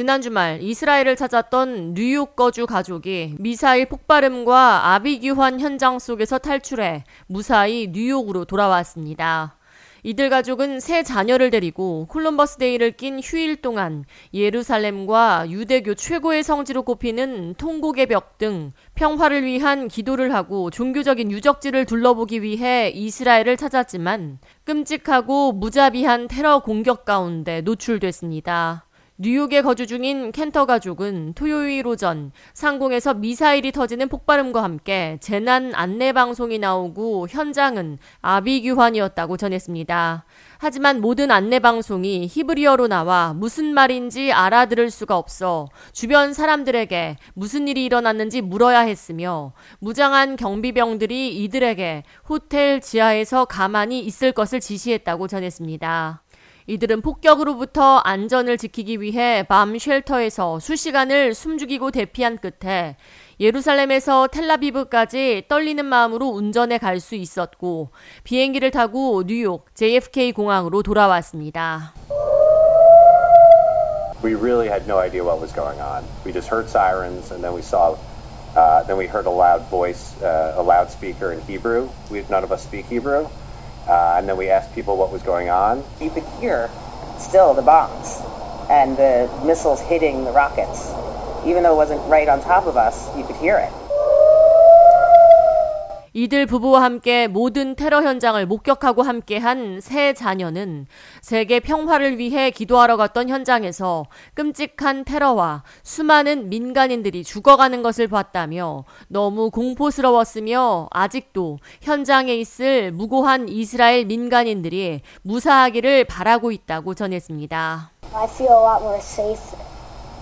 지난 주말 이스라엘을 찾았던 뉴욕 거주 가족이 미사일 폭발음과 아비규환 현장 속에서 탈출해 무사히 뉴욕으로 돌아왔습니다. 이들 가족은 세 자녀를 데리고 콜럼버스 데이를 낀 휴일 동안 예루살렘과 유대교 최고의 성지로 꼽히는 통곡의 벽 등 평화를 위한 기도를 하고 종교적인 유적지를 둘러보기 위해 이스라엘을 찾았지만 끔찍하고 무자비한 테러 공격 가운데 노출됐습니다. 뉴욕에 거주 중인 켄터 가족은 토요일 오전 상공에서 미사일이 터지는 폭발음과 함께 재난 안내 방송이 나오고 현장은 아비규환이었다고 전했습니다. 하지만 모든 안내 방송이 히브리어로 나와 무슨 말인지 알아들을 수가 없어 주변 사람들에게 무슨 일이 일어났는지 물어야 했으며 무장한 경비병들이 이들에게 호텔 지하에서 가만히 있을 것을 지시했다고 전했습니다. 이들은 폭격으로부터 안전을 지키기 위해 밤 쉘터에서 수시간을 숨죽이고 대피한 끝에 예루살렘에서 텔라비브까지 떨리는 마음으로 운전해 갈 수 있었고 비행기를 타고 뉴욕 JFK 공항으로 돌아왔습니다. We really had no idea what was going on. We just heard sirens and then we saw uh, then we heard a loud voice, uh, a loudspeaker in Hebrew. We, none of us speak Hebrew. Uh, and then we asked people what was going on. You could hear still the bombs and the missiles hitting the rockets. Even though it wasn't right on top of us, you could hear it. 이들 부부와 함께 모든 테러 현장을 목격하고 함께한 세 자녀는 세계 평화를 위해 기도하러 갔던 현장에서 끔찍한 테러와 수많은 민간인들이 죽어가는 것을 봤다며 너무 공포스러웠으며 아직도 현장에 있을 무고한 이스라엘 민간인들이 무사하기를 바라고 있다고 전했습니다. I feel a lot more safe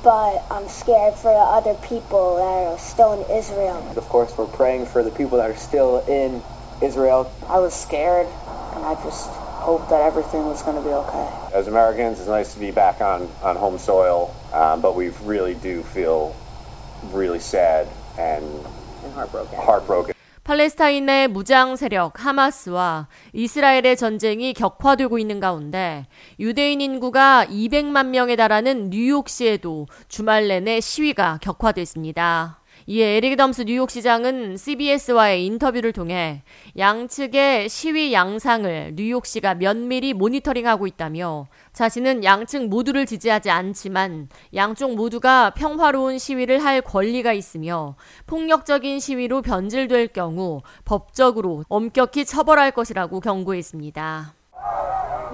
but I'm scared for the other people that are still in Israel. Of course, we're praying for the people that are still in Israel. I was scared, and I just hoped that everything was going to be okay. As Americans, it's nice to be back on, on home soil, um, but we really do feel really sad and, and heartbroken. heartbroken. 팔레스타인의 무장 세력 하마스와 이스라엘의 전쟁이 격화되고 있는 가운데 유대인 인구가 200만 명에 달하는 뉴욕시에도 주말 내내 시위가 격화됐습니다. 이에 에릭 덤스 뉴욕시장은 CBS와의 인터뷰를 통해 양측의 시위 양상을 뉴욕시가 면밀히 모니터링하고 있다며 자신은 양측 모두를 지지하지 않지만 양쪽 모두가 평화로운 시위를 할 권리가 있으며 폭력적인 시위로 변질될 경우 법적으로 엄격히 처벌할 것이라고 경고했습니다.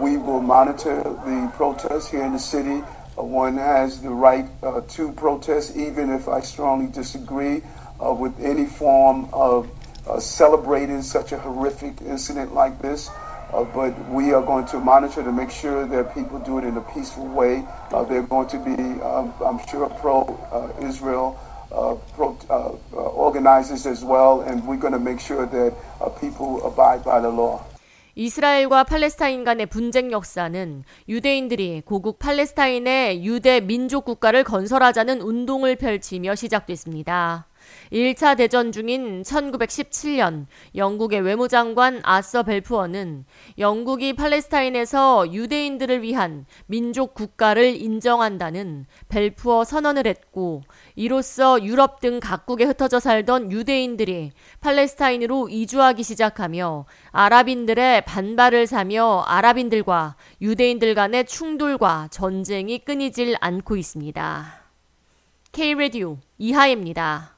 We will monitor the protests here in the city. One has the right uh, to protest, even if I strongly disagree uh, with any form of uh, celebrating such a horrific incident like this. but we are going to monitor to make sure that people do it in a peaceful way. they're going to be, um, I'm sure, pro Israel. Uh, pro, uh, uh, organizers as well, and we're going to make sure that people abide by the law. 이스라엘과 팔레스타인 간의 분쟁 역사는 유대인들이 고국 팔레스타인의 유대 민족 국가를 건설하자는 운동을 펼치며 시작됐습니다. 1차 대전 중인 1917년 영국의 외무장관 아서 벨푸어는 영국이 팔레스타인에서 유대인들을 위한 민족 국가를 인정한다는 벨푸어 선언을 했고 이로써 유럽 등 각국에 흩어져 살던 유대인들이 팔레스타인으로 이주하기 시작하며 아랍인들의 반발을 사며 아랍인들과 유대인들 간의 충돌과 전쟁이 끊이질 않고 있습니다. K-Radio 이하입니다.